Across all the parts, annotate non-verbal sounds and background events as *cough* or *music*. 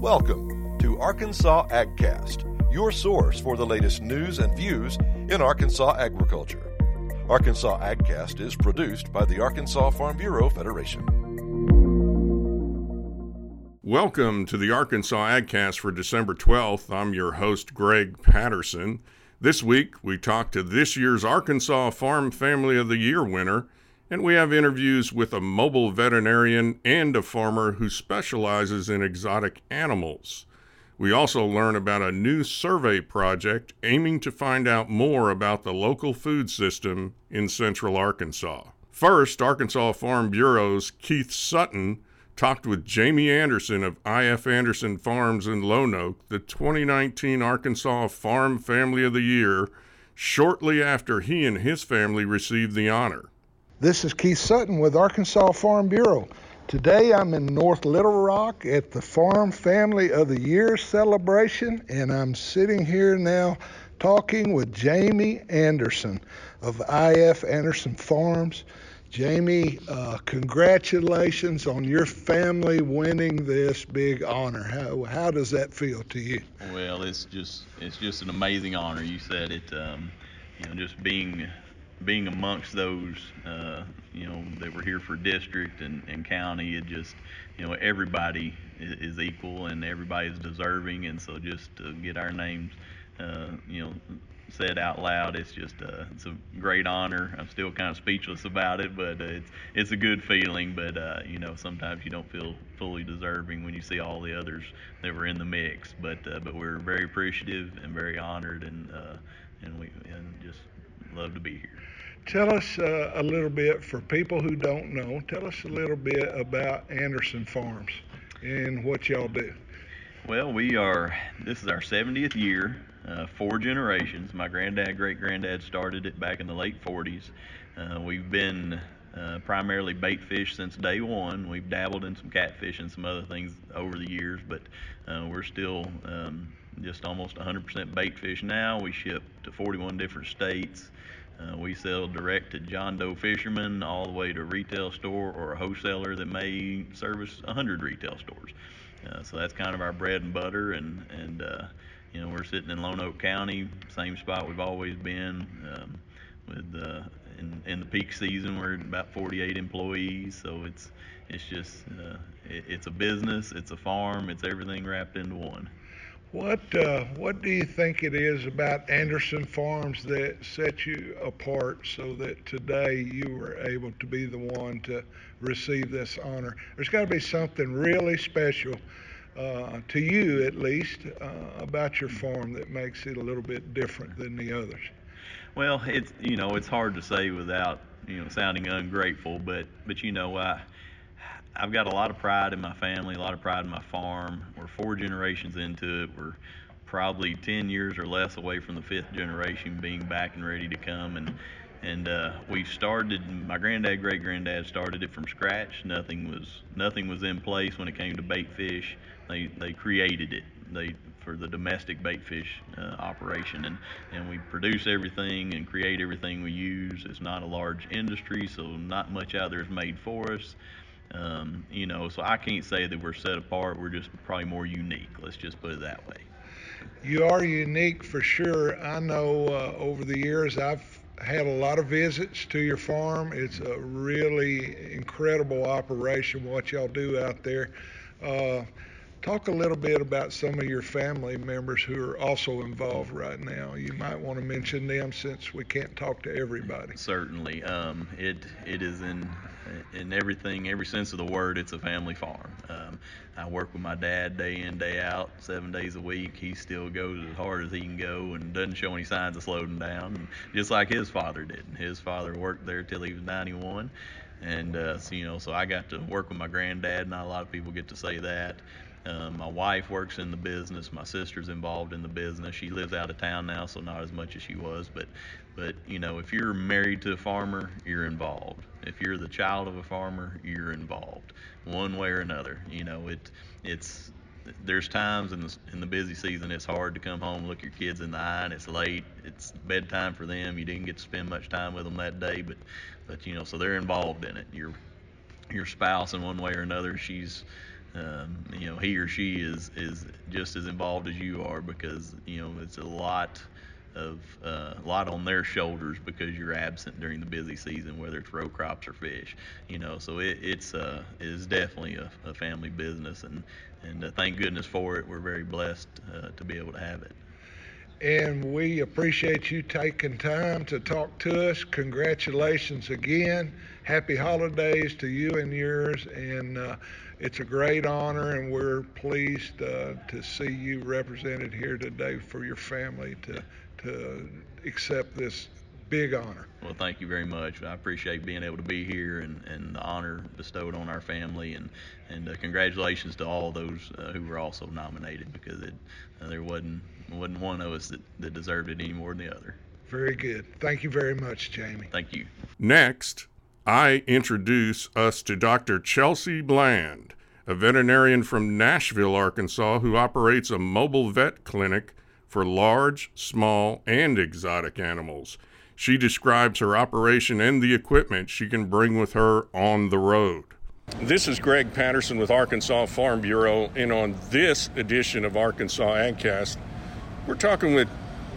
Welcome to Arkansas AgCast, your source for the latest news and views in Arkansas agriculture. Arkansas AgCast is produced by the Arkansas Farm Bureau Federation. Welcome to the Arkansas AgCast for December 12th. I'm your host, Greg Patterson. This week, we talk to this year's Arkansas Farm Family of the Year winner, and we have interviews with a mobile veterinarian and a farmer who specializes in exotic animals. We also learn about a new survey project aiming to find out more about the local food system in central Arkansas. First, Arkansas Farm Bureau's Keith Sutton talked with Jamie Anderson of IF Anderson Farms in Lonoke, the 2019 Arkansas Farm Family of the Year, shortly after he and his family received the honor. This is Keith Sutton with Arkansas Farm Bureau. Today I'm in North Little Rock at the Farm Family of the Year celebration, and I'm sitting here now talking with Jamie Anderson of IF Anderson Farms. Jamie, uh, congratulations on your family winning this big honor. How, how does that feel to you? Well, it's just it's just an amazing honor. You said it. Um, you know, just being being amongst those, uh, you know, that were here for district and, and county, it just, you know, everybody is, is equal and everybody's deserving, and so just to get our names, uh, you know, said out loud, it's just uh, it's a great honor. I'm still kind of speechless about it, but uh, it's it's a good feeling. But uh, you know, sometimes you don't feel fully deserving when you see all the others that were in the mix. But uh, but we're very appreciative and very honored, and uh, and we and just love to be here. Tell us uh, a little bit for people who don't know. Tell us a little bit about Anderson Farms and what y'all do. Well, we are. This is our 70th year. Uh, four generations. My granddad, great granddad started it back in the late 40s. Uh, we've been uh, primarily bait fish since day one. We've dabbled in some catfish and some other things over the years, but uh, we're still um, just almost 100% bait fish now. We ship to 41 different states. Uh, we sell direct to John Doe fishermen all the way to a retail store or a wholesaler that may service 100 retail stores. Uh, so that's kind of our bread and butter. And, and uh, you know, we're sitting in Lonoke County, same spot we've always been. Um, with uh, in, in the peak season, we're about 48 employees. So it's it's just uh, it, it's a business, it's a farm, it's everything wrapped into one. What uh, what do you think it is about Anderson Farms that set you apart so that today you were able to be the one to receive this honor? There's got to be something really special uh, to you, at least, uh, about your farm that makes it a little bit different than the others. Well, it's you know it's hard to say without you know sounding ungrateful, but but you know I I've got a lot of pride in my family, a lot of pride in my farm. We're four generations into it. We're probably 10 years or less away from the fifth generation being back and ready to come. And and uh, we started. My granddad, great granddad started it from scratch. Nothing was nothing was in place when it came to bait fish. They they created it. They for the domestic bait fish uh, operation, and and we produce everything and create everything we use. It's not a large industry, so not much out there is made for us. Um, you know, so I can't say that we're set apart. We're just probably more unique. Let's just put it that way. You are unique for sure. I know uh, over the years I've had a lot of visits to your farm. It's a really incredible operation what y'all do out there. Uh, talk a little bit about some of your family members who are also involved right now. You might want to mention them since we can't talk to everybody. Certainly, um, it it is in in everything, every sense of the word, it's a family farm. Um, I work with my dad day in, day out, seven days a week. He still goes as hard as he can go and doesn't show any signs of slowing down, and just like his father did. His father worked there till he was 91, and uh, so, you know, so I got to work with my granddad. Not a lot of people get to say that. Um, my wife works in the business. My sister's involved in the business. She lives out of town now, so not as much as she was. But, but you know, if you're married to a farmer, you're involved. If you're the child of a farmer, you're involved, one way or another. You know, it, it's there's times in the in the busy season it's hard to come home, look your kids in the eye, and it's late. It's bedtime for them. You didn't get to spend much time with them that day, but but you know, so they're involved in it. Your your spouse in one way or another, she's um, you know he or she is is just as involved as you are because you know it's a lot of uh, a lot on their shoulders because you're absent during the busy season, whether it's row crops or fish. You know, so it, it's uh, it is definitely a, a, family business, and and uh, thank goodness for it. We're very blessed uh, to be able to have it. And we appreciate you taking time to talk to us. Congratulations again. Happy holidays to you and yours. And uh, it's a great honor, and we're pleased uh, to see you represented here today for your family to to accept this big honor. Well, thank you very much. I appreciate being able to be here and, and the honor bestowed on our family, and and uh, congratulations to all those uh, who were also nominated because it uh, there wasn't wasn't one of us that, that deserved it any more than the other. Very good. Thank you very much, Jamie. Thank you. Next, I introduce us to Dr. Chelsea Bland, a veterinarian from Nashville, Arkansas, who operates a mobile vet clinic for large, small, and exotic animals. She describes her operation and the equipment she can bring with her on the road. This is Greg Patterson with Arkansas Farm Bureau, and on this edition of Arkansas AgCast, we're talking with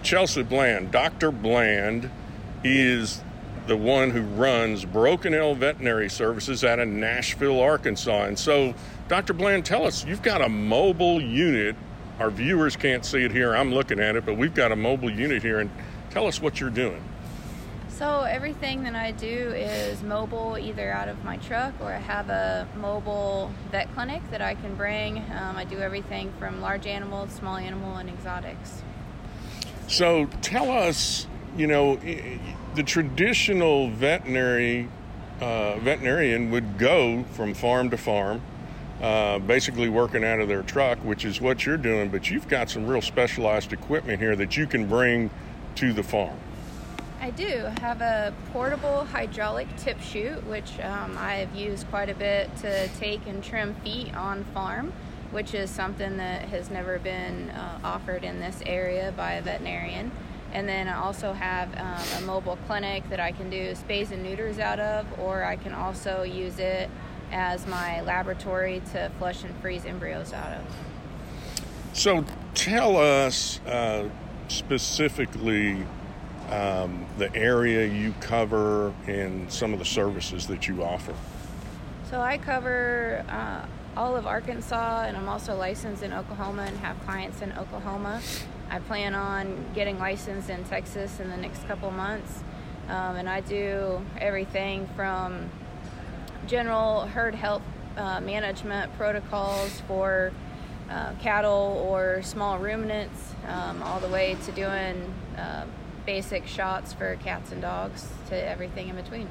Chelsea Bland. Dr. Bland is the one who runs Broken L Veterinary Services out of Nashville, Arkansas. And so, Dr. Bland, tell us, you've got a mobile unit our viewers can't see it here. I'm looking at it, but we've got a mobile unit here. And tell us what you're doing. So everything that I do is mobile, either out of my truck or I have a mobile vet clinic that I can bring. Um, I do everything from large animals, small animal, and exotics. So tell us, you know, the traditional veterinary uh, veterinarian would go from farm to farm uh, basically working out of their truck, which is what you're doing, but you've got some real specialized equipment here that you can bring to the farm. I do have a portable hydraulic tip chute, which um, I've used quite a bit to take and trim feet on farm, which is something that has never been uh, offered in this area by a veterinarian. And then I also have um, a mobile clinic that I can do spays and neuters out of, or I can also use it as my laboratory to flush and freeze embryos out of. So tell us uh, specifically um, the area you cover and some of the services that you offer. So I cover uh, all of Arkansas, and I'm also licensed in Oklahoma and have clients in Oklahoma. I plan on getting licensed in Texas in the next couple months. Um, and I do everything from general herd health uh, management protocols for uh, cattle or small ruminants, um, all the way to doing uh, basic shots for cats and dogs to everything in between.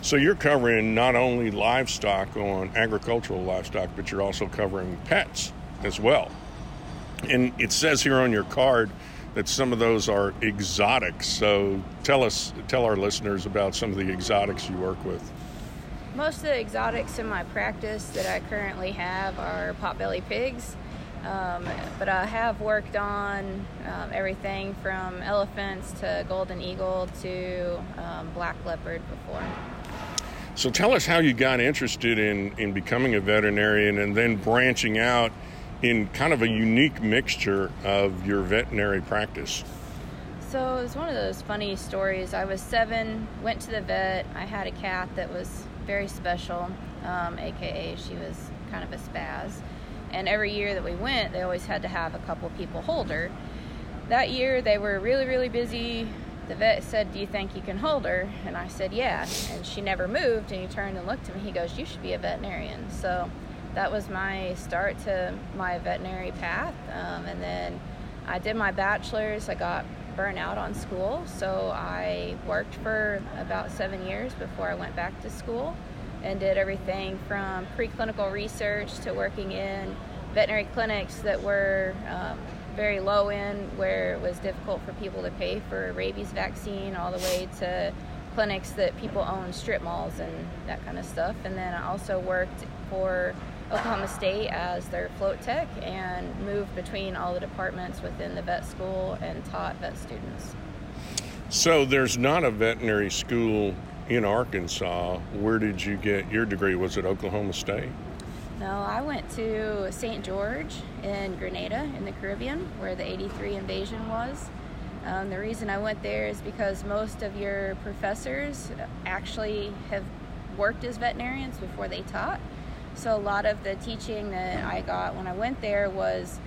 So you're covering not only livestock on agricultural livestock, but you're also covering pets as well. And it says here on your card that some of those are exotics. So tell us, tell our listeners about some of the exotics you work with. Most of the exotics in my practice that I currently have are potbelly pigs, um, but I have worked on um, everything from elephants to golden eagle to um, black leopard before. So tell us how you got interested in, in becoming a veterinarian and then branching out in kind of a unique mixture of your veterinary practice. So it was one of those funny stories. I was seven, went to the vet. I had a cat that was very special, um, aka she was kind of a spaz. And every year that we went, they always had to have a couple people hold her. That year, they were really, really busy. The vet said, Do you think you can hold her? And I said, Yeah. And she never moved. And he turned and looked at me. He goes, You should be a veterinarian. So that was my start to my veterinary path. Um, and then I did my bachelor's. I got burnt out on school, so I worked for about seven years before I went back to school and did everything from preclinical research to working in veterinary clinics that were um, very low end, where it was difficult for people to pay for a rabies vaccine, all the way to clinics that people own strip malls and that kind of stuff. And then I also worked for Oklahoma State as their float tech and moved between all the departments within the vet school and taught vet students. So there's not a veterinary school in Arkansas. Where did you get your degree? Was it Oklahoma State? No, I went to St. George in Grenada in the Caribbean, where the 83 invasion was. Um, the reason I went there is because most of your professors actually have worked as veterinarians before they taught. So a lot of the teaching that I got when I went there was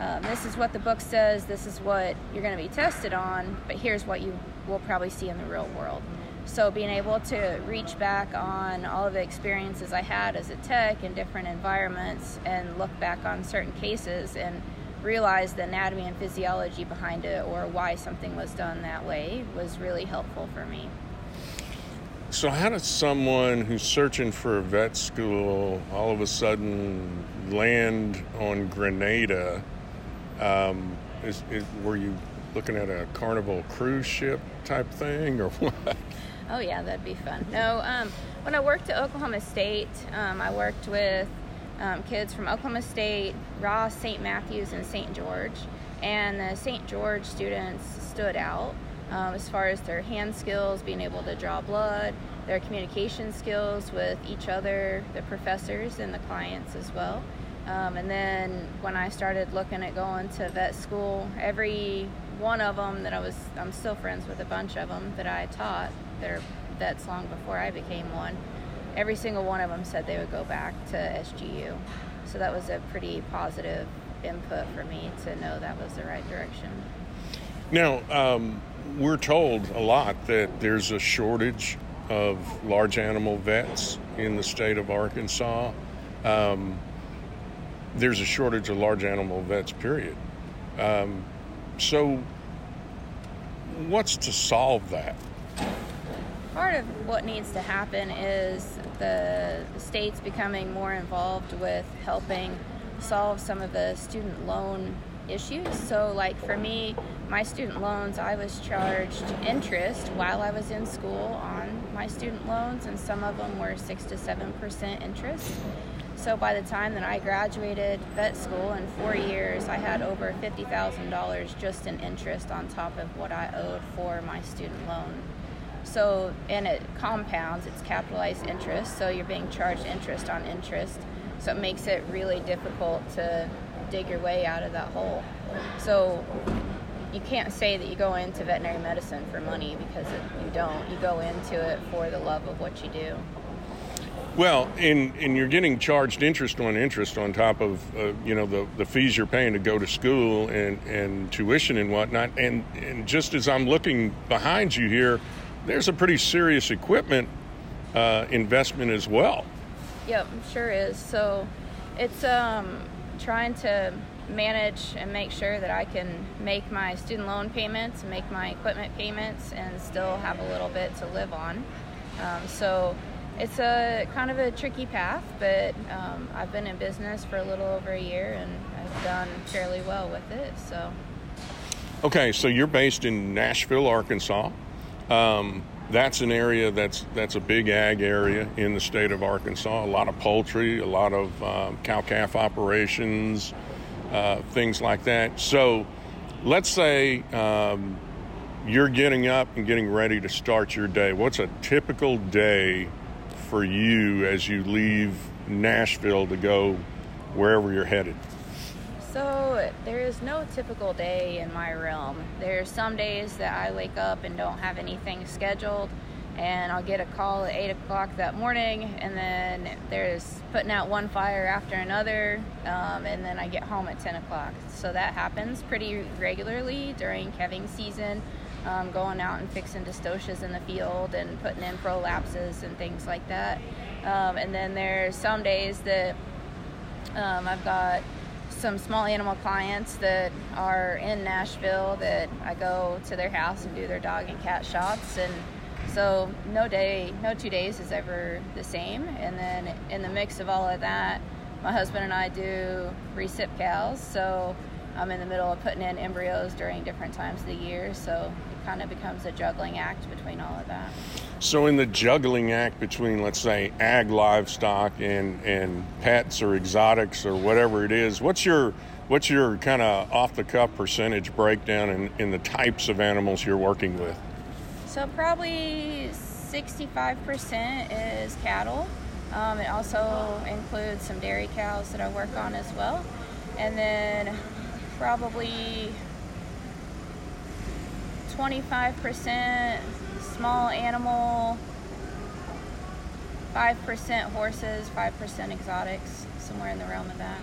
um, this is what the book says, this is what you're going to be tested on, but here's what you will probably see in the real world. So being able to reach back on all of the experiences I had as a tech in different environments and look back on certain cases and realize the anatomy and physiology behind it or why something was done that way was really helpful for me. So, how does someone who's searching for a vet school all of a sudden land on Grenada? Um, is, is, were you looking at a Carnival cruise ship type thing, or *laughs* what? Oh yeah, that'd be fun. No, um, when I worked at Oklahoma State, um, I worked with um, kids from Oklahoma State, Ross, St. Matthews, and St. George, and the St. George students stood out um, as far as their hand skills, being able to draw blood, their communication skills with each other, the professors, and the clients as well. Um, and then when I started looking at going to vet school, every one of them that I was, I'm still friends with a bunch of them that I taught. They're vets long before I became one. Every single one of them said they would go back to SGU. So that was a pretty positive input for me to know that was the right direction. Now, um, we're told a lot that there's a shortage of large animal vets in the state of Arkansas. Um, there's a shortage of large animal vets, period. Um, so, what's to solve that? Part of what needs to happen is the states becoming more involved with helping solve some of the student loan issues. So, like for me, my student loans, I was charged interest while I was in school on my student loans, and some of them were six to seven percent interest. So by the time that I graduated vet school in four years, I had over $50,000 just in interest on top of what I owed for my student loan. So, and it compounds, it's capitalized interest, so you're being charged interest on interest. So it makes it really difficult to dig your way out of that hole. So you can't say that you go into veterinary medicine for money because it, you don't. You go into it for the love of what you do. Well, and, and you're getting charged interest on interest on top of uh, you know the, the fees you're paying to go to school and, and tuition and whatnot. And and just as I'm looking behind you here, there's a pretty serious equipment uh, investment as well. Yep, sure is. So it's um, trying to manage and make sure that I can make my student loan payments, make my equipment payments, and still have a little bit to live on. Um, so it's a kind of a tricky path, but um, I've been in business for a little over a year and I've done fairly well with it. So. Okay, so you're based in Nashville, Arkansas. Um, that's an area that's that's a big ag area in the state of Arkansas. A lot of poultry, a lot of um, cow calf operations, uh, things like that. So, let's say um, you're getting up and getting ready to start your day. What's a typical day for you as you leave Nashville to go wherever you're headed? So, there is no typical day in my realm. There are some days that I wake up and don't have anything scheduled, and I'll get a call at 8 o'clock that morning, and then there's putting out one fire after another, um, and then I get home at 10 o'clock. So, that happens pretty regularly during calving season um, going out and fixing dystocias in the field and putting in prolapses and things like that. Um, and then there's some days that um, I've got some small animal clients that are in Nashville that I go to their house and do their dog and cat shots and so no day no two days is ever the same and then in the mix of all of that my husband and I do recip cows so I'm in the middle of putting in embryos during different times of the year so it kind of becomes a juggling act between all of that. So, in the juggling act between, let's say, ag livestock and and pets or exotics or whatever it is, what's your what's your kind of off the cuff percentage breakdown in, in the types of animals you're working with? So, probably 65% is cattle, Um, it also includes some dairy cows that I work on as well. And then probably 25% small animal, 5% horses, 5% exotics, somewhere in the realm of that.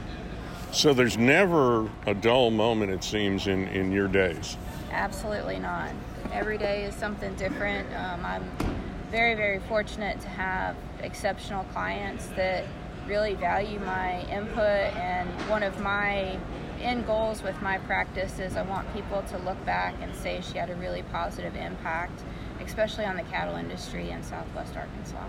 So there's never a dull moment, it seems, in, in your days. Absolutely not. Every day is something different. Um, I'm very, very fortunate to have exceptional clients that really value my input, and one of my end goals with my practice is I want people to look back and say she had a really positive impact, especially on the cattle industry in southwest Arkansas.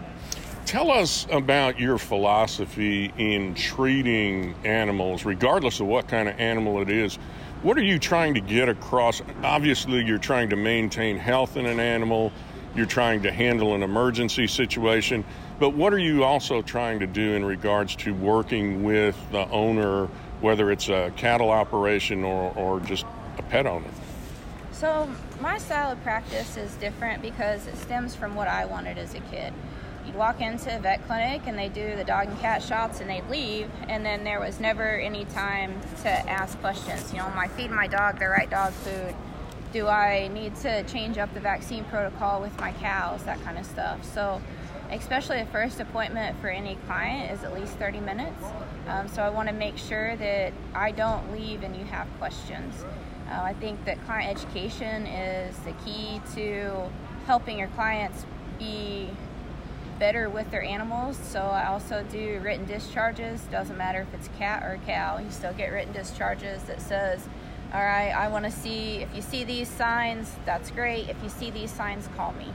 Tell us about your philosophy in treating animals, regardless of what kind of animal it is. What are you trying to get across? Obviously, you're trying to maintain health in an animal, you're trying to handle an emergency situation, but what are you also trying to do in regards to working with the owner, whether it's a cattle operation or, or just a pet owner? So, my style of practice is different because it stems from what I wanted as a kid you'd walk into a vet clinic and they do the dog and cat shots and they'd leave and then there was never any time to ask questions. You know am i feeding my dog the right dog food. Do i need to change up the vaccine protocol with my cows that kind of stuff. So especially a first appointment for any client is at least 30 minutes. Um, so i want to make sure that i don't leave and you have questions. Uh, i think that client education is the key to helping your clients be better with their animals. So I also do written discharges. Doesn't matter if it's a cat or a cow, you still get written discharges that says, all right, I want to see if you see these signs, that's great. If you see these signs, call me.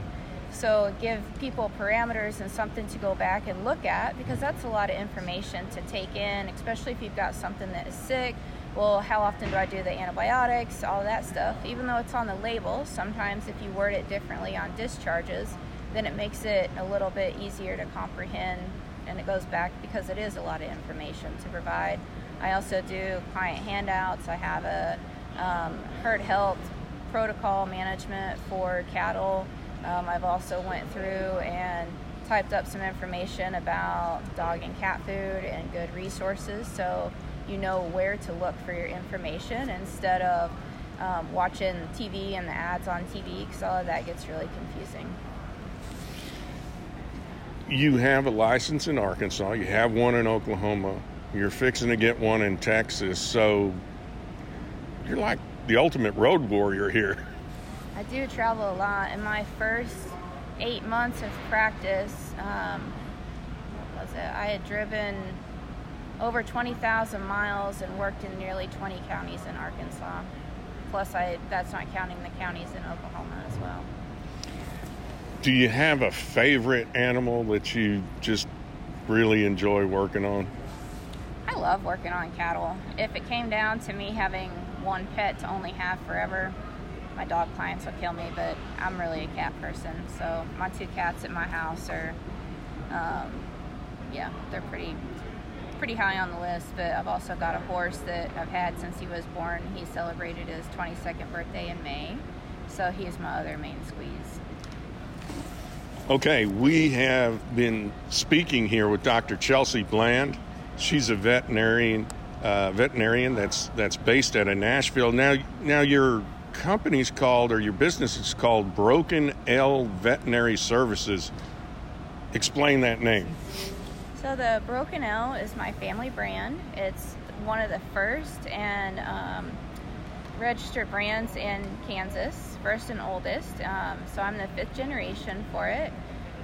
So give people parameters and something to go back and look at because that's a lot of information to take in, especially if you've got something that is sick. Well, how often do I do the antibiotics? All that stuff. Even though it's on the label, sometimes if you word it differently on discharges, then it makes it a little bit easier to comprehend and it goes back because it is a lot of information to provide. I also do client handouts. I have a um, herd health protocol management for cattle. Um, I've also went through and typed up some information about dog and cat food and good resources so you know where to look for your information instead of um, watching TV and the ads on TV because all of that gets really confusing you have a license in Arkansas, you have one in Oklahoma, you're fixing to get one in Texas, so you're like the ultimate road warrior here. I do travel a lot. In my first eight months of practice, um, was it? I had driven over 20,000 miles and worked in nearly 20 counties in Arkansas. Plus, I that's not counting the counties in Oklahoma as well. Do you have a favorite animal that you just really enjoy working on? I love working on cattle. If it came down to me having one pet to only have forever, my dog clients would kill me, but I'm really a cat person. So my two cats at my house are, um, yeah, they're pretty pretty high on the list. But I've also got a horse that I've had since he was born. He celebrated his 22nd birthday in May, so he's my other main squeeze. Okay, we have been speaking here with Dr. Chelsea Bland. She's a veterinarian, uh, veterinarian that's that's based out of Nashville. Now, now your company's called or your business is called Broken L Veterinary Services. Explain that name. So the Broken L is my family brand. It's one of the first and um, registered brands in Kansas, first and oldest. Um, so I'm the fifth generation for it.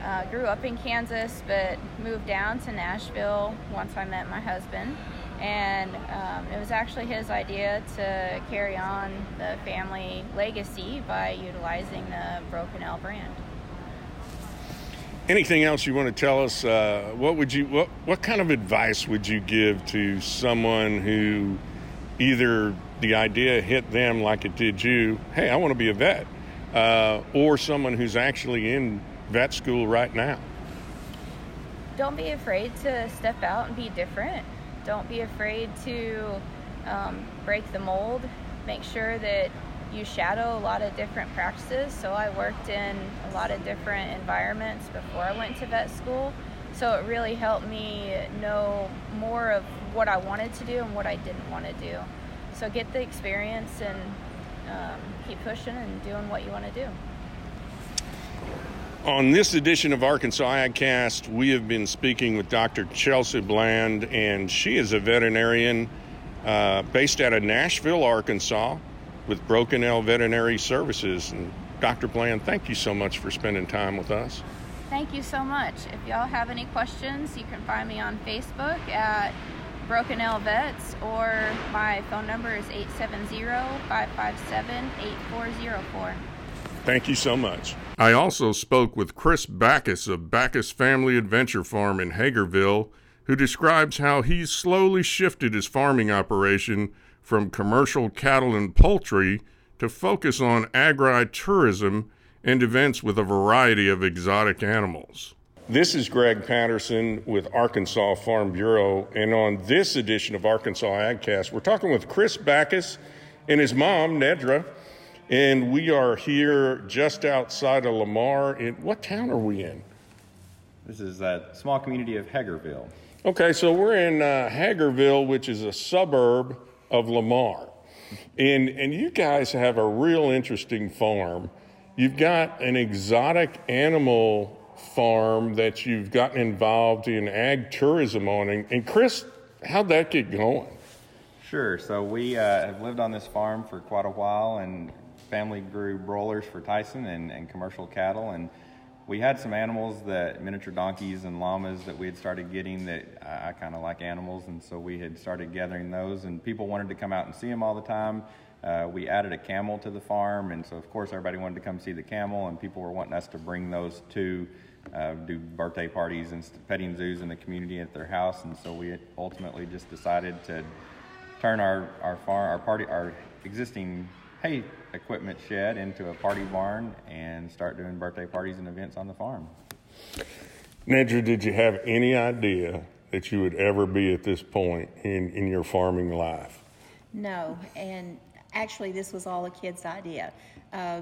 Uh, grew up in Kansas, but moved down to Nashville once I met my husband. And um, it was actually his idea to carry on the family legacy by utilizing the Broken L brand. Anything else you want to tell us? Uh, what would you what what kind of advice would you give to someone who either the idea hit them like it did you, hey, I want to be a vet, uh, or someone who's actually in vet school right now? Don't be afraid to step out and be different. Don't be afraid to um, break the mold. Make sure that you shadow a lot of different practices. So I worked in a lot of different environments before I went to vet school. So it really helped me know more of what I wanted to do and what I didn't want to do. So get the experience and um, keep pushing and doing what you want to do. On this edition of Arkansas AgCast, we have been speaking with Dr. Chelsea Bland, and she is a veterinarian uh, based out of Nashville, Arkansas, with Broken L Veterinary Services. And Dr. Bland, thank you so much for spending time with us. Thank you so much. If y'all have any questions, you can find me on Facebook at Broken L Vets, or my phone number is 870 557 8404. Thank you so much. I also spoke with Chris Backus of Backus Family Adventure Farm in Hagarville, who describes how he's slowly shifted his farming operation from commercial cattle and poultry to focus on agri-tourism and events with a variety of exotic animals. This is Greg Patterson with Arkansas Farm Bureau, and on this edition of Arkansas AgCast, we're talking with Chris Backus and his mom, Nedra, and we are here just outside of Lamar. In what town are we in? This is a small community of Hagarville. Okay, so we're in uh, Hagarville, which is a suburb of Lamar. And, and you guys have a real interesting farm. You've got an exotic animal farm that you've gotten involved in ag tourism on. And, and Chris, how'd that get going? Sure. So we uh, have lived on this farm for quite a while, and family grew broilers for Tyson and, and commercial cattle. And we had some animals that miniature donkeys and llamas that we had started getting that I, I kind of like animals, and so we had started gathering those. And people wanted to come out and see them all the time. Uh, we added a camel to the farm, and so of course everybody wanted to come see the camel, and people were wanting us to bring those to uh, do birthday parties and petting zoos in the community at their house. And so we ultimately just decided to turn our our farm, our party, our existing hay equipment shed into a party barn and start doing birthday parties and events on the farm. Nedra, did you have any idea that you would ever be at this point in, in your farming life? No, and actually, this was all a kid's idea. Uh,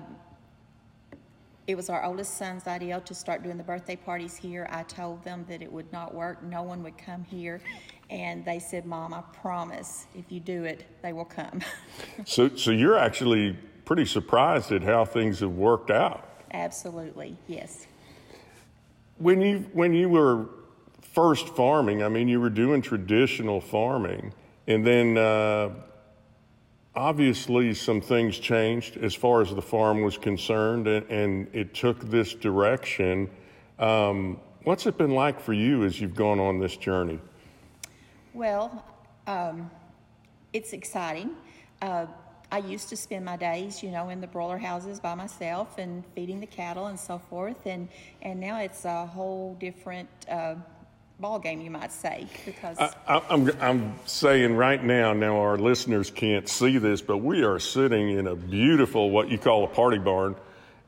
it was our oldest son's idea to start doing the birthday parties here. I told them that it would not work, no one would come here. And they said, Mom, I promise if you do it, they will come. *laughs* so, so you're actually pretty surprised at how things have worked out. Absolutely, yes. When you, when you were first farming, I mean, you were doing traditional farming, and then uh, obviously some things changed as far as the farm was concerned, and, and it took this direction. Um, what's it been like for you as you've gone on this journey? Well, um, it's exciting. Uh, I used to spend my days, you know, in the broiler houses by myself and feeding the cattle and so forth, and and now it's a whole different uh, ball game, you might say, because I, am I'm, I'm saying right now. Now our listeners can't see this, but we are sitting in a beautiful what you call a party barn,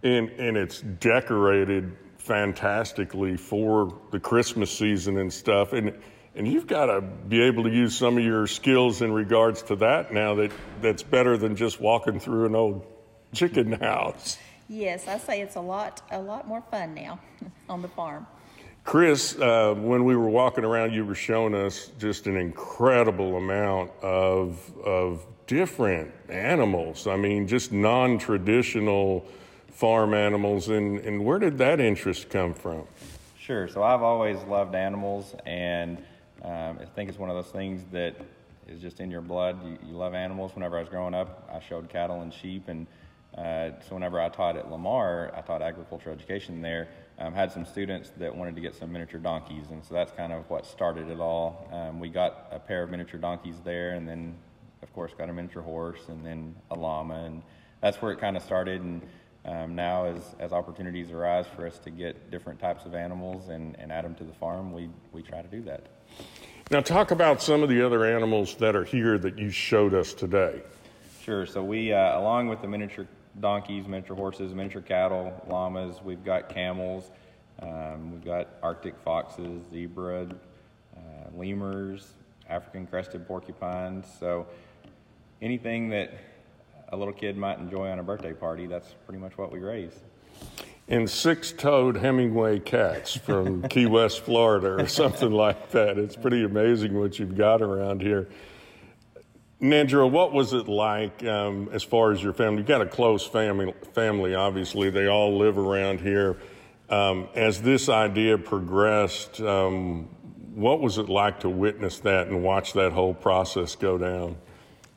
and and it's decorated fantastically for the Christmas season and stuff, and and you've got to be able to use some of your skills in regards to that now that that's better than just walking through an old chicken house. Yes, I say it's a lot a lot more fun now *laughs* on the farm. Chris, uh, when we were walking around, you were showing us just an incredible amount of, of different animals. I mean, just non traditional farm animals. And, and where did that interest come from? Sure. So I've always loved animals, and um, I think it's one of those things that is just in your blood. You, you, love animals. Whenever I was growing up, I showed cattle and sheep, and uh, so whenever I taught at Lamar, I taught agricultural education there um, had some students that wanted to get some miniature donkeys, and so that's kind of what started it all. Um, we got a pair of miniature donkeys there, and then, of course, got a miniature horse, and then a llama, and that's where it kind of started. And um, now, as, as opportunities arise for us to get different types of animals and, and add them to the farm, we, we try to do that. Now, talk about some of the other animals that are here that you showed us today. Sure. So, we, uh, along with the miniature donkeys, miniature horses, miniature cattle, llamas. We've got camels. Um, we've got Arctic foxes, zebra, uh, lemurs, African crested porcupines. So anything that a little kid might enjoy on a birthday party, that's pretty much what we raise. and six toed Hemingway cats from *laughs* Key West, Florida, or something like that. It's pretty amazing what you've got around here. Nedra, what was it like um, as far as your family? You've got a close family, family, obviously. They all live around here. Um, as this idea progressed, um, what was it like to witness that and watch that whole process go down?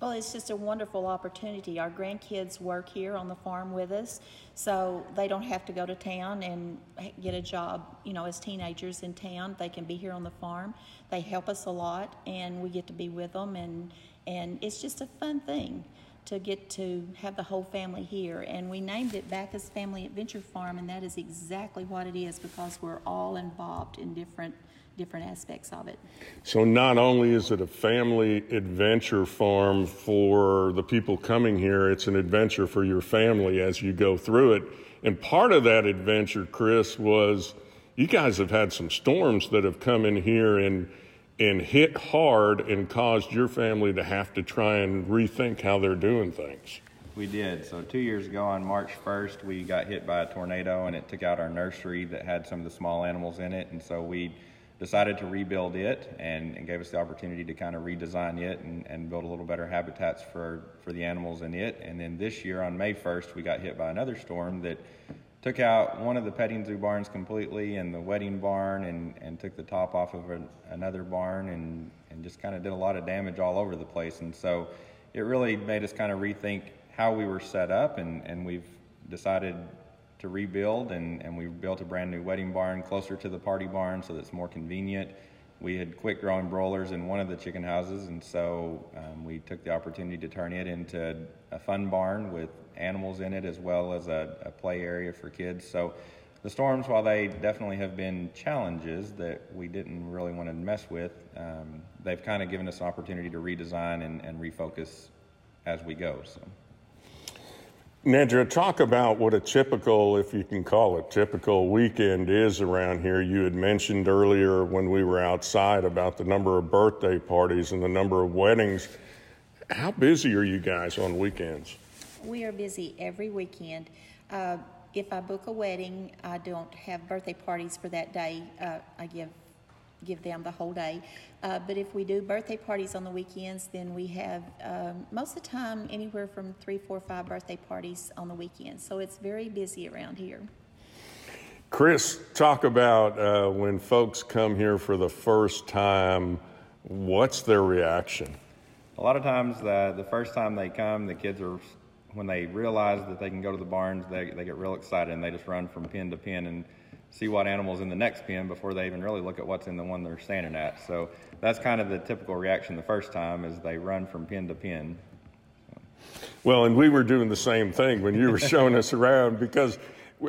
Well, it's just a wonderful opportunity. Our grandkids work here on the farm with us, so they don't have to go to town and get a job, you know, as teenagers in town. They can be here on the farm. They help us a lot, and we get to be with them and and it's just a fun thing to get to have the whole family here. And we named it Backus Family Adventure Farm, and that is exactly what it is because we're all involved in different different aspects of it. So not only is it a family adventure farm for the people coming here, it's an adventure for your family as you go through it. And part of that adventure, Chris, was you guys have had some storms that have come in here and and hit hard and caused your family to have to try and rethink how they're doing things. We did. So, two years ago on March 1st, we got hit by a tornado and it took out our nursery that had some of the small animals in it. And so, we decided to rebuild it and, and gave us the opportunity to kind of redesign it and, and build a little better habitats for, for the animals in it. And then this year on May 1st, we got hit by another storm that took out one of the petting zoo barns completely and the wedding barn and, and took the top off of another barn and, and just kind of did a lot of damage all over the place. And so it really made us kind of rethink how we were set up and, and we've decided to rebuild and, and we built a brand new wedding barn closer to the party barn so that's more convenient. We had quick growing broilers in one of the chicken houses and so um, we took the opportunity to turn it into a fun barn with animals in it as well as a, a play area for kids. So the storms, while they definitely have been challenges that we didn't really want to mess with, um, they've kind of given us an opportunity to redesign and, and refocus as we go. So. Nedra, talk about what a typical, if you can call it typical weekend is around here. You had mentioned earlier when we were outside about the number of birthday parties and the number of weddings. How busy are you guys on weekends? We are busy every weekend. Uh, if I book a wedding, I don't have birthday parties for that day. Uh, I give give them the whole day. Uh, but if we do birthday parties on the weekends, then we have um, most of the time anywhere from three, four, five birthday parties on the weekends. So it's very busy around here. Chris, talk about uh, when folks come here for the first time. What's their reaction? A lot of times, the, the first time they come, the kids are when they realize that they can go to the barns, they, they get real excited and they just run from pen to pen and see what animal's in the next pen before they even really look at what's in the one they're standing at. So that's kind of the typical reaction the first time is they run from pen to pen. Well, and we were doing the same thing when you were showing us around because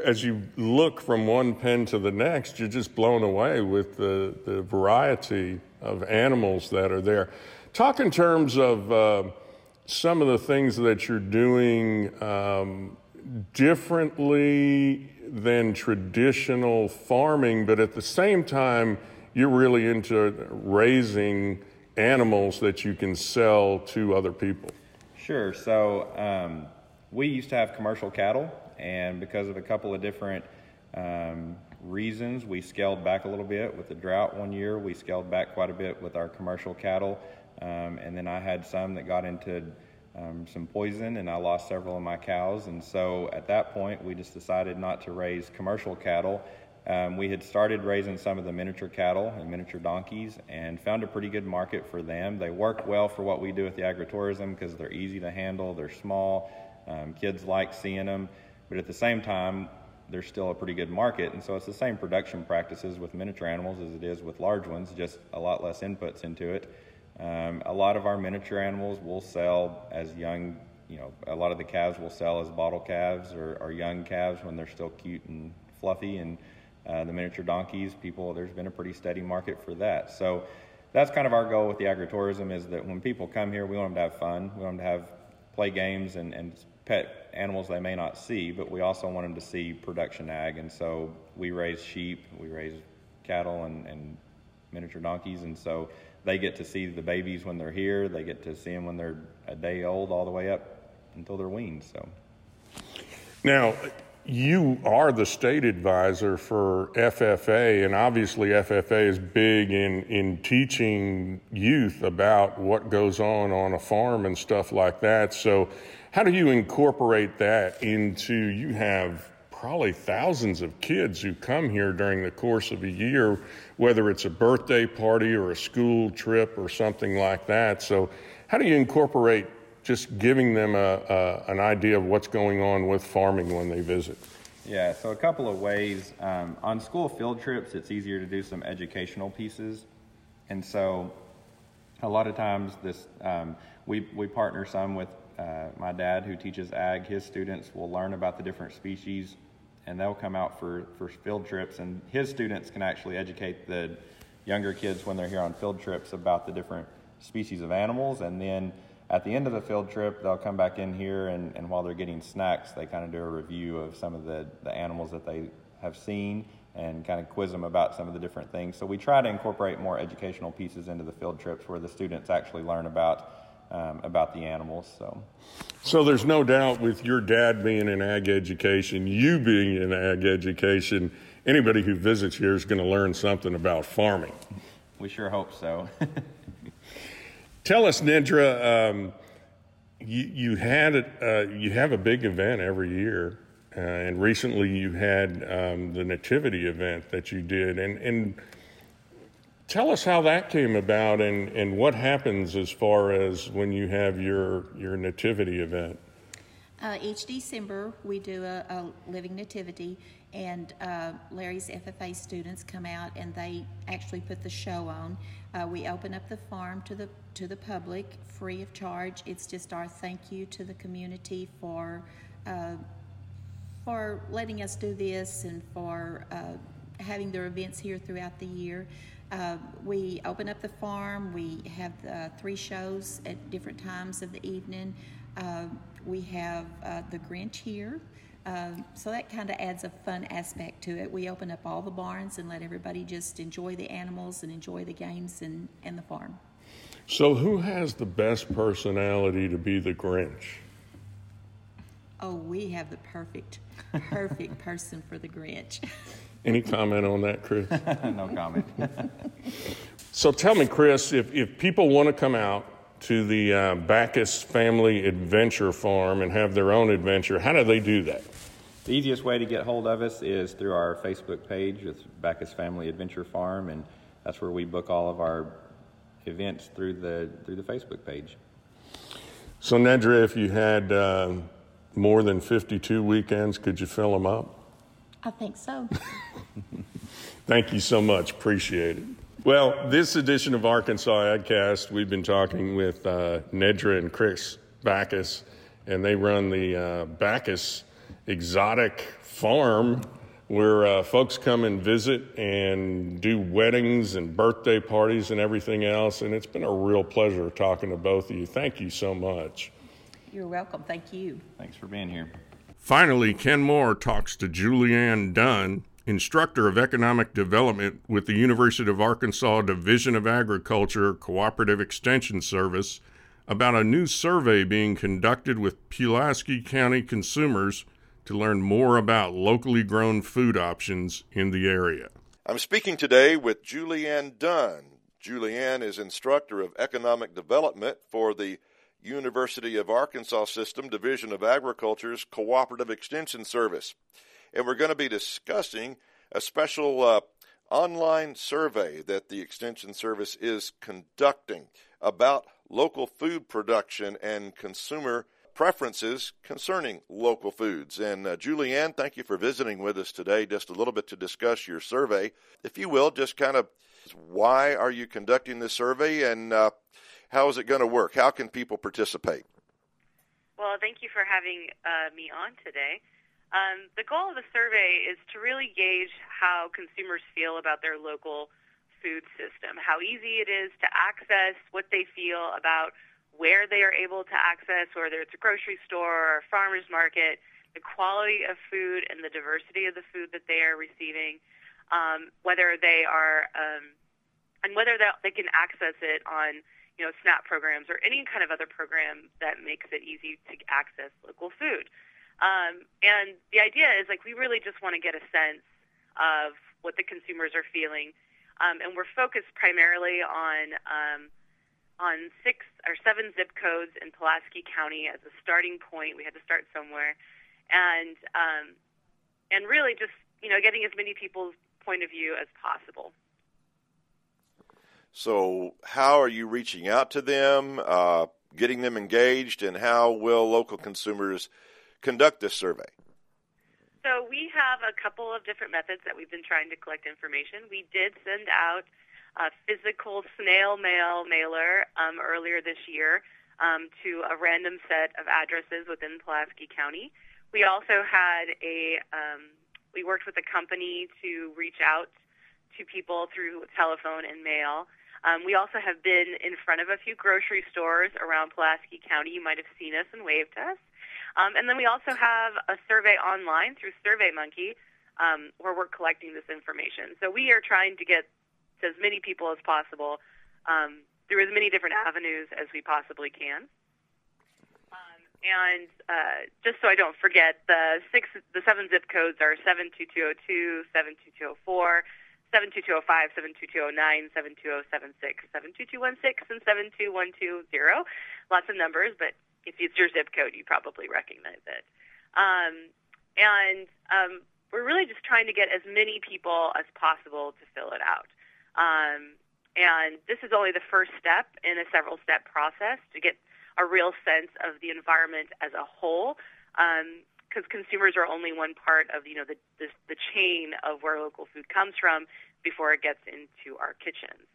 as you look from one pen to the next, you're just blown away with the, the variety of animals that are there. Talk in terms of uh, some of the things that you're doing um, differently than traditional farming, but at the same time, you're really into raising animals that you can sell to other people. Sure. So um, we used to have commercial cattle, and because of a couple of different um, reasons, we scaled back a little bit. With the drought one year, we scaled back quite a bit with our commercial cattle. Um, and then I had some that got into um, some poison, and I lost several of my cows. And so at that point, we just decided not to raise commercial cattle. Um, we had started raising some of the miniature cattle and miniature donkeys and found a pretty good market for them. They work well for what we do with the agritourism because they're easy to handle, they're small, um, kids like seeing them, but at the same time, they're still a pretty good market. And so it's the same production practices with miniature animals as it is with large ones, just a lot less inputs into it. Um, a lot of our miniature animals will sell as young, you know, a lot of the calves will sell as bottle calves or, or young calves when they're still cute and fluffy. And uh, the miniature donkeys, people, there's been a pretty steady market for that. So that's kind of our goal with the agritourism is that when people come here, we want them to have fun. We want them to have play games and, and pet animals they may not see, but we also want them to see production ag. And so we raise sheep, we raise cattle and, and miniature donkeys. And so they get to see the babies when they're here. They get to see them when they're a day old, all the way up until they're weaned. So now, you are the state advisor for FFA, and obviously FFA is big in, in teaching youth about what goes on on a farm and stuff like that. So, how do you incorporate that into? You have probably thousands of kids who come here during the course of a year, whether it's a birthday party or a school trip or something like that. So, how do you incorporate just giving them a, a, an idea of what's going on with farming when they visit? Yeah, so a couple of ways. Um, on school field trips, it's easier to do some educational pieces. And so a lot of times this um, we, we partner some with uh, my dad who teaches ag. His students will learn about the different species and they'll come out for, for field trips and his students can actually educate the younger kids when they're here on field trips about the different species of animals and then at the end of the field trip, they'll come back in here, and, and while they're getting snacks, they kind of do a review of some of the, the animals that they have seen and kind of quiz them about some of the different things. So we try to incorporate more educational pieces into the field trips where the students actually learn about um, about the animals. So, so there's no doubt with your dad being in ag education, you being in ag education, anybody who visits here is going to learn something about farming. We sure hope so. Tell us, Nedra, um, you, you had uh, you have a big event every year, uh, and recently you had um, the nativity event that you did, and and tell us how that came about, and and what happens as far as when you have your your nativity event. Uh, each December, we do a, a living nativity, and uh, Larry's FFA students come out and they actually put the show on. Uh, we open up the farm to the to the public free of charge. It's just our thank you to the community for uh, for letting us do this and for uh, having their events here throughout the year. Uh, we open up the farm. We have uh, three shows at different times of the evening. Uh, we have uh, the Grinch here. Uh, so that kind of adds a fun aspect to it. We open up all the barns and let everybody just enjoy the animals and enjoy the games and, and the farm. So, who has the best personality to be the Grinch? Oh, we have the perfect, perfect *laughs* person for the Grinch. *laughs* Any comment on that, Chris? *laughs* no comment. *laughs* so, tell me, Chris, if, if people want to come out to the uh, Backus Family Adventure Farm and have their own adventure, how do they do that? The easiest way to get hold of us is through our Facebook page. It's Backus Family Adventure Farm, and that's where we book all of our events through the through the Facebook page. So, Nedra, if you had uh, more than 52 weekends, could you fill them up? I think so. *laughs* Thank you so much. Appreciate it. Well, this edition of Arkansas AgCast, we've been talking with uh, Nedra and Chris Backus, and they run the uh, Backus Exotic Farm, where uh, folks come and visit and do weddings and birthday parties and everything else. And it's been a real pleasure talking to both of you. Thank you so much. You're welcome. Thank you. Thanks for being here. Finally, Ken Moore talks to Julianne Dunn instructor of economic development with the University of Arkansas Division of Agriculture Cooperative Extension Service, about a new survey being conducted with Pulaski County consumers to learn more about locally grown food options in the area. I'm speaking today with Julianne Dunn. Julianne is instructor of economic development for the University of Arkansas System Division of Agriculture's Cooperative Extension Service and we're going to be discussing a special uh, online survey that the Extension Service is conducting about local food production and consumer preferences concerning local foods. And uh, Julianne, thank you for visiting with us today just a little bit to discuss your survey. If you will, just kind of why are you conducting this survey and uh, how is it going to work? How can people participate? Well, thank you for having uh, me on today. Um, the goal of the survey is to really gauge how consumers feel about their local food system, how easy it is to access, what they feel about where they are able to access, whether it's a grocery store or a farmer's market, the quality of food and the diversity of the food that they are receiving, um, whether they are, um, and whether they can access it on, you know, SNAP programs or any kind of other program that makes it easy to access local food. Um, and the idea is like we really just want to get a sense of what the consumers are feeling, um, and we're focused primarily on um, on six or seven zip codes in Pulaski County as a starting point. We had to start somewhere, and um, and really just you know getting as many people's point of view as possible. So, how are you reaching out to them, uh, getting them engaged, and how will local consumers conduct this survey? So, we have a couple of different methods that we've been trying to collect information. We did send out a physical snail mail mailer um, earlier this year um, to a random set of addresses within Pulaski County. We also had a um, we worked with a company to reach out to people through telephone and mail. Um, we also have been in front of a few grocery stores around Pulaski County. You might have seen us and waved to us. Um, and then we also have a survey online through SurveyMonkey um, where we're collecting this information. So we are trying to get to as many people as possible um, through as many different avenues as we possibly can. Um, and uh, just so I don't forget, the six, the seven zip codes are seven two two zero two, seven two two zero four. 72205, 72209, 72076, 72216, and 72120. Lots of numbers, but if it's your zip code, you probably recognize it. Um, and um, we're really just trying to get as many people as possible to fill it out. Um, and this is only the first step in a several step process to get a real sense of the environment as a whole. Because um, consumers are only one part of you know the, the the chain of where local food comes from before it gets into our kitchens.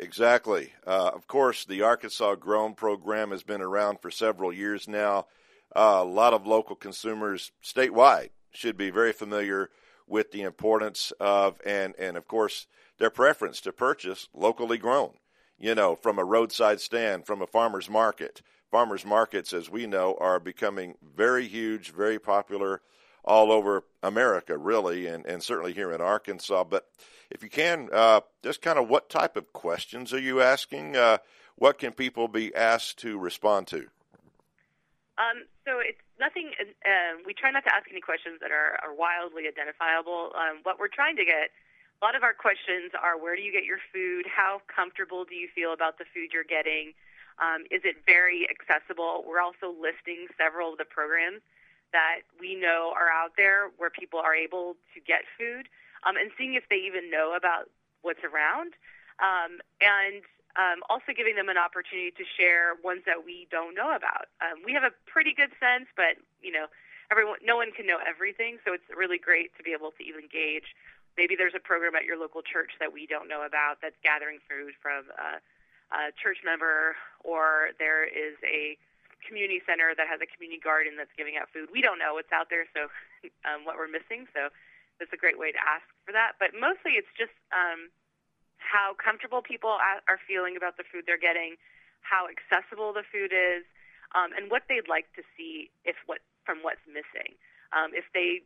Exactly. Uh, of course, the Arkansas Grown program has been around for several years now. Uh, a lot of local consumers statewide should be very familiar with the importance of and and of course their preference to purchase locally grown. You know, from a roadside stand, from a farmer's market. Farmers markets, as we know, are becoming very huge, very popular all over America, really, and, and certainly here in Arkansas. But if you can, uh, just kind of what type of questions are you asking? Uh, what can people be asked to respond to? Um, so it's nothing. Uh, we try not to ask any questions that are, are wildly identifiable. Um, what we're trying to get, a lot of our questions are: Where do you get your food? How comfortable do you feel about the food you're getting? Um, is it very accessible? We're also listing several of the programs that we know are out there where people are able to get food, um, and seeing if they even know about what's around, um, and um, also giving them an opportunity to share ones that we don't know about. Um, we have a pretty good sense, but you know, everyone, no one can know everything, so it's really great to be able to even gauge. Maybe there's a program at your local church that we don't know about that's gathering food from a, a church member, or there is a community center that has a community garden that's giving out food. We don't know what's out there, so *laughs* um, what we're missing. So it's a great way to ask for that. But mostly, it's just um, how comfortable people are feeling about the food they're getting, how accessible the food is, um, and what they'd like to see if what from what's missing. Um, if they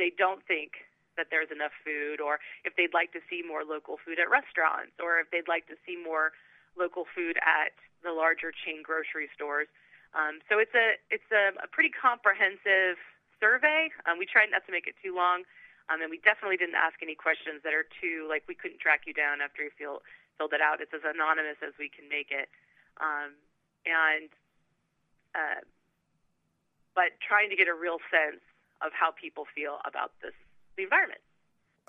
they don't think that there's enough food, or if they'd like to see more local food at restaurants, or if they'd like to see more local food at the larger chain grocery stores. Um, so it's a it's a, a pretty comprehensive survey. Um, we tried not to make it too long, um, and we definitely didn't ask any questions that are too like we couldn't track you down after you feel, filled it out. It's as anonymous as we can make it, um, and uh, but trying to get a real sense of how people feel about this the environment.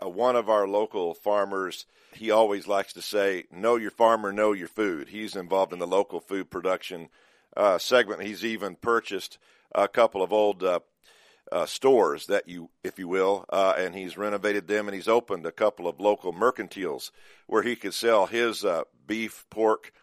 Uh, one of our local farmers, he always likes to say, "Know your farmer, know your food." He's involved in the local food production uh, segment. He's even purchased a couple of old uh, uh, stores that you, if you will, uh, and he's renovated them and he's opened a couple of local mercantiles where he could sell his uh, beef, pork,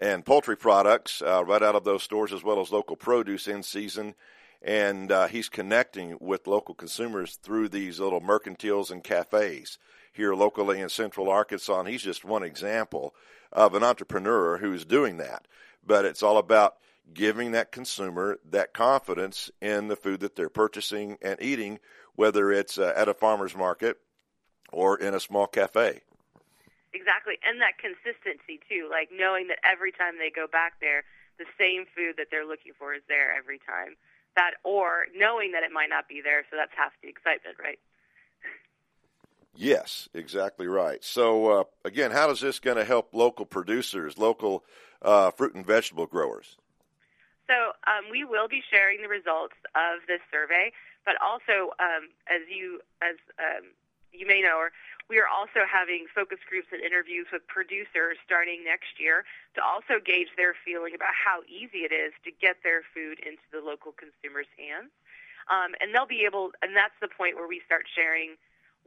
and poultry products right out of those stores as well as local produce in season. And he's connecting with local consumers through these little mercantiles and cafes here locally in central Arkansas. And he's just one example of an entrepreneur who's doing that. But it's all about giving that consumer that confidence in the food that they're purchasing and eating, whether it's uh, at a farmer's market or in a small cafe. Exactly, and that consistency too, like knowing that every time they go back there, the same food that they're looking for is there every time. That or knowing that it might not be there. So that's half the excitement, right? Yes, exactly right. So uh, again, how is this going to help local producers, local uh, fruit and vegetable growers? So um, we will be sharing the results of this survey, but also, um, as you as um, you may know, or we are also having focus groups and interviews with producers starting next year to also gauge their feeling about how easy it is to get their food into the local consumers' hands. Um, and they'll be able, and that's the point where we start sharing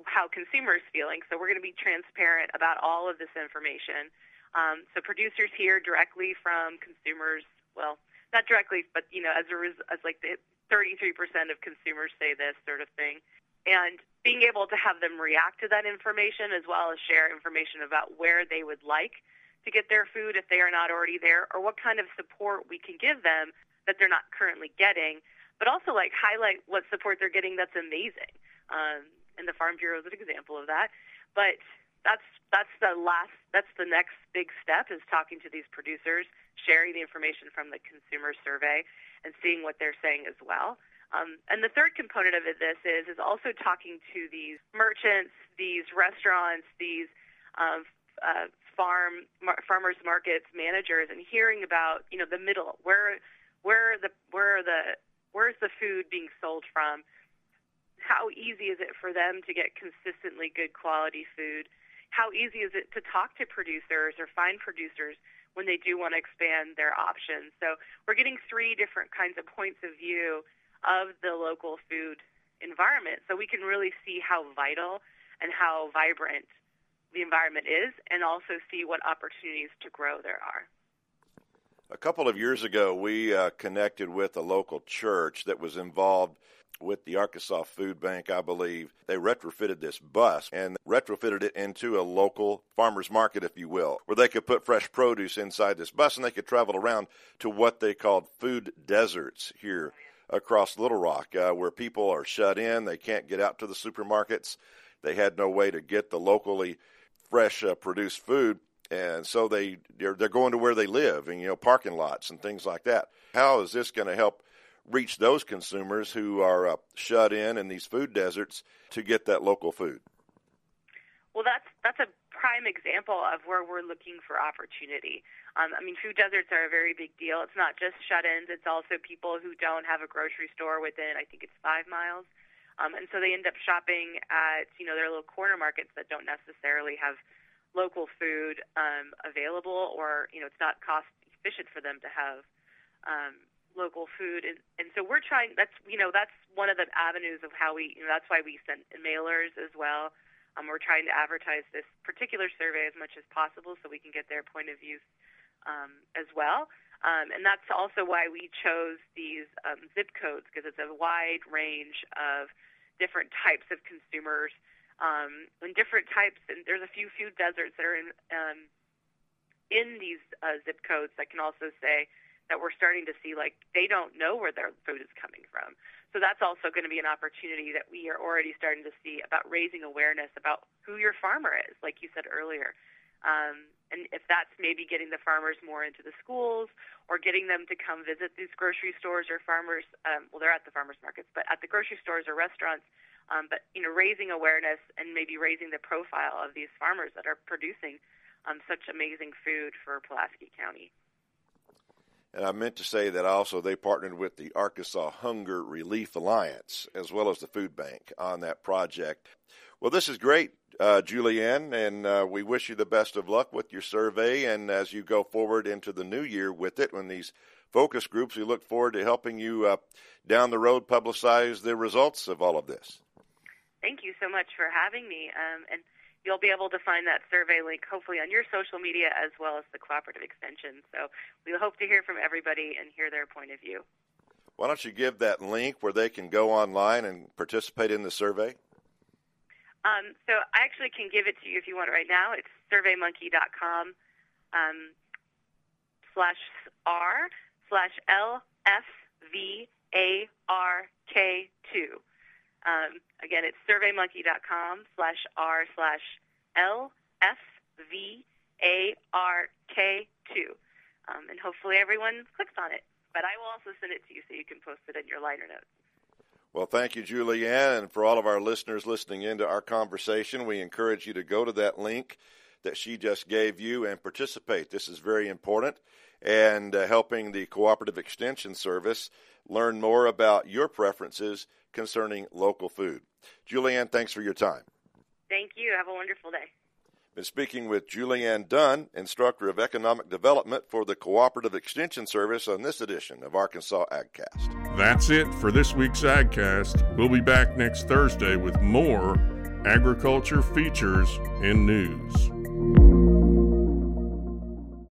how consumers feeling. So we're going to be transparent about all of this information. Um, so producers hear directly from consumers. Well, not directly, but you know, as a res- as like the 33% of consumers say this sort of thing and being able to have them react to that information as well as share information about where they would like to get their food if they are not already there or what kind of support we can give them that they're not currently getting but also like highlight what support they're getting that's amazing. Um, and the farm bureau is an example of that. But that's that's the last that's the next big step is talking to these producers sharing the information from the consumer survey and seeing what they're saying as well um, and the third component of this is is also talking to these merchants, these restaurants, these um, uh, farm mar- farmers markets managers, and hearing about you know the middle where where the where the where's the food being sold from? How easy is it for them to get consistently good quality food? How easy is it to talk to producers or find producers when they do want to expand their options? So we're getting three different kinds of points of view of the local food environment so we can really see how vital and how vibrant the environment is and also see what opportunities to grow there are. A couple of years ago, we uh, connected with a local church that was involved with the Arkansas Food Bank, I believe. They retrofitted this bus and retrofitted it into a local farmer's market, if you will, where they could put fresh produce inside this bus and they could travel around to what they called food deserts here across Little Rock, uh, where people are shut in. They can't get out to the supermarkets. They had no way to get the locally fresh uh, produced food, and so they they're, they're going to where they live, and you know parking lots and things like that. How is this going to help reach those consumers who are uh, shut in in these food deserts to get that local food? Well, that's that's a prime example of where we're looking for opportunity. Um, I mean, food deserts are a very big deal. It's not just shut-ins; it's also people who don't have a grocery store within. I think it's five miles, um, and so they end up shopping at you know their little corner markets that don't necessarily have local food um, available, or you know it's not cost efficient for them to have um, local food. And, and so we're trying. That's you know that's one of the avenues of how we. You know, that's why we send mailers as well. Um, we're trying to advertise this particular survey as much as possible so we can get their point of view um, as well. Um, and that's also why we chose these um, zip codes because it's a wide range of different types of consumers um, and different types. And there's a few food deserts that are in um, in these uh, zip codes that can also say that we're starting to see like they don't know where their food is coming from. So that's also going to be an opportunity that we are already starting to see about raising awareness about who your farmer is, like you said earlier. Um, and if that's maybe getting the farmers more into the schools or getting them to come visit these grocery stores or farmers, um, well, they're at the farmers markets, but at the grocery stores or restaurants, um, but you know, raising awareness and maybe raising the profile of these farmers that are producing um, such amazing food for Pulaski County. And I meant to say that also they partnered with the Arkansas Hunger Relief Alliance as well as the food bank on that project. Well, this is great uh, Julianne, and uh, we wish you the best of luck with your survey. And as you go forward into the new year with it, when these focus groups, we look forward to helping you uh, down the road publicize the results of all of this. Thank you so much for having me. Um, and you'll be able to find that survey link hopefully on your social media as well as the cooperative extension. So we hope to hear from everybody and hear their point of view. Why don't you give that link where they can go online and participate in the survey? Um, so I actually can give it to you if you want it right now. It's surveymonkey.com um, slash R slash L F V A R K 2. Um, again, it's surveymonkey.com slash R slash L F V A R K 2. Um, and hopefully everyone clicks on it. but I will also send it to you so you can post it in your liner notes. Well, thank you, Julianne. And for all of our listeners listening into our conversation, we encourage you to go to that link that she just gave you and participate. This is very important. And uh, helping the Cooperative Extension Service learn more about your preferences concerning local food. Julianne, thanks for your time. Thank you. Have a wonderful day. Been speaking with Julianne Dunn, Instructor of Economic Development for the Cooperative Extension Service on this edition of Arkansas AgCast. That's it for this week's AgCast. We'll be back next Thursday with more agriculture features and news.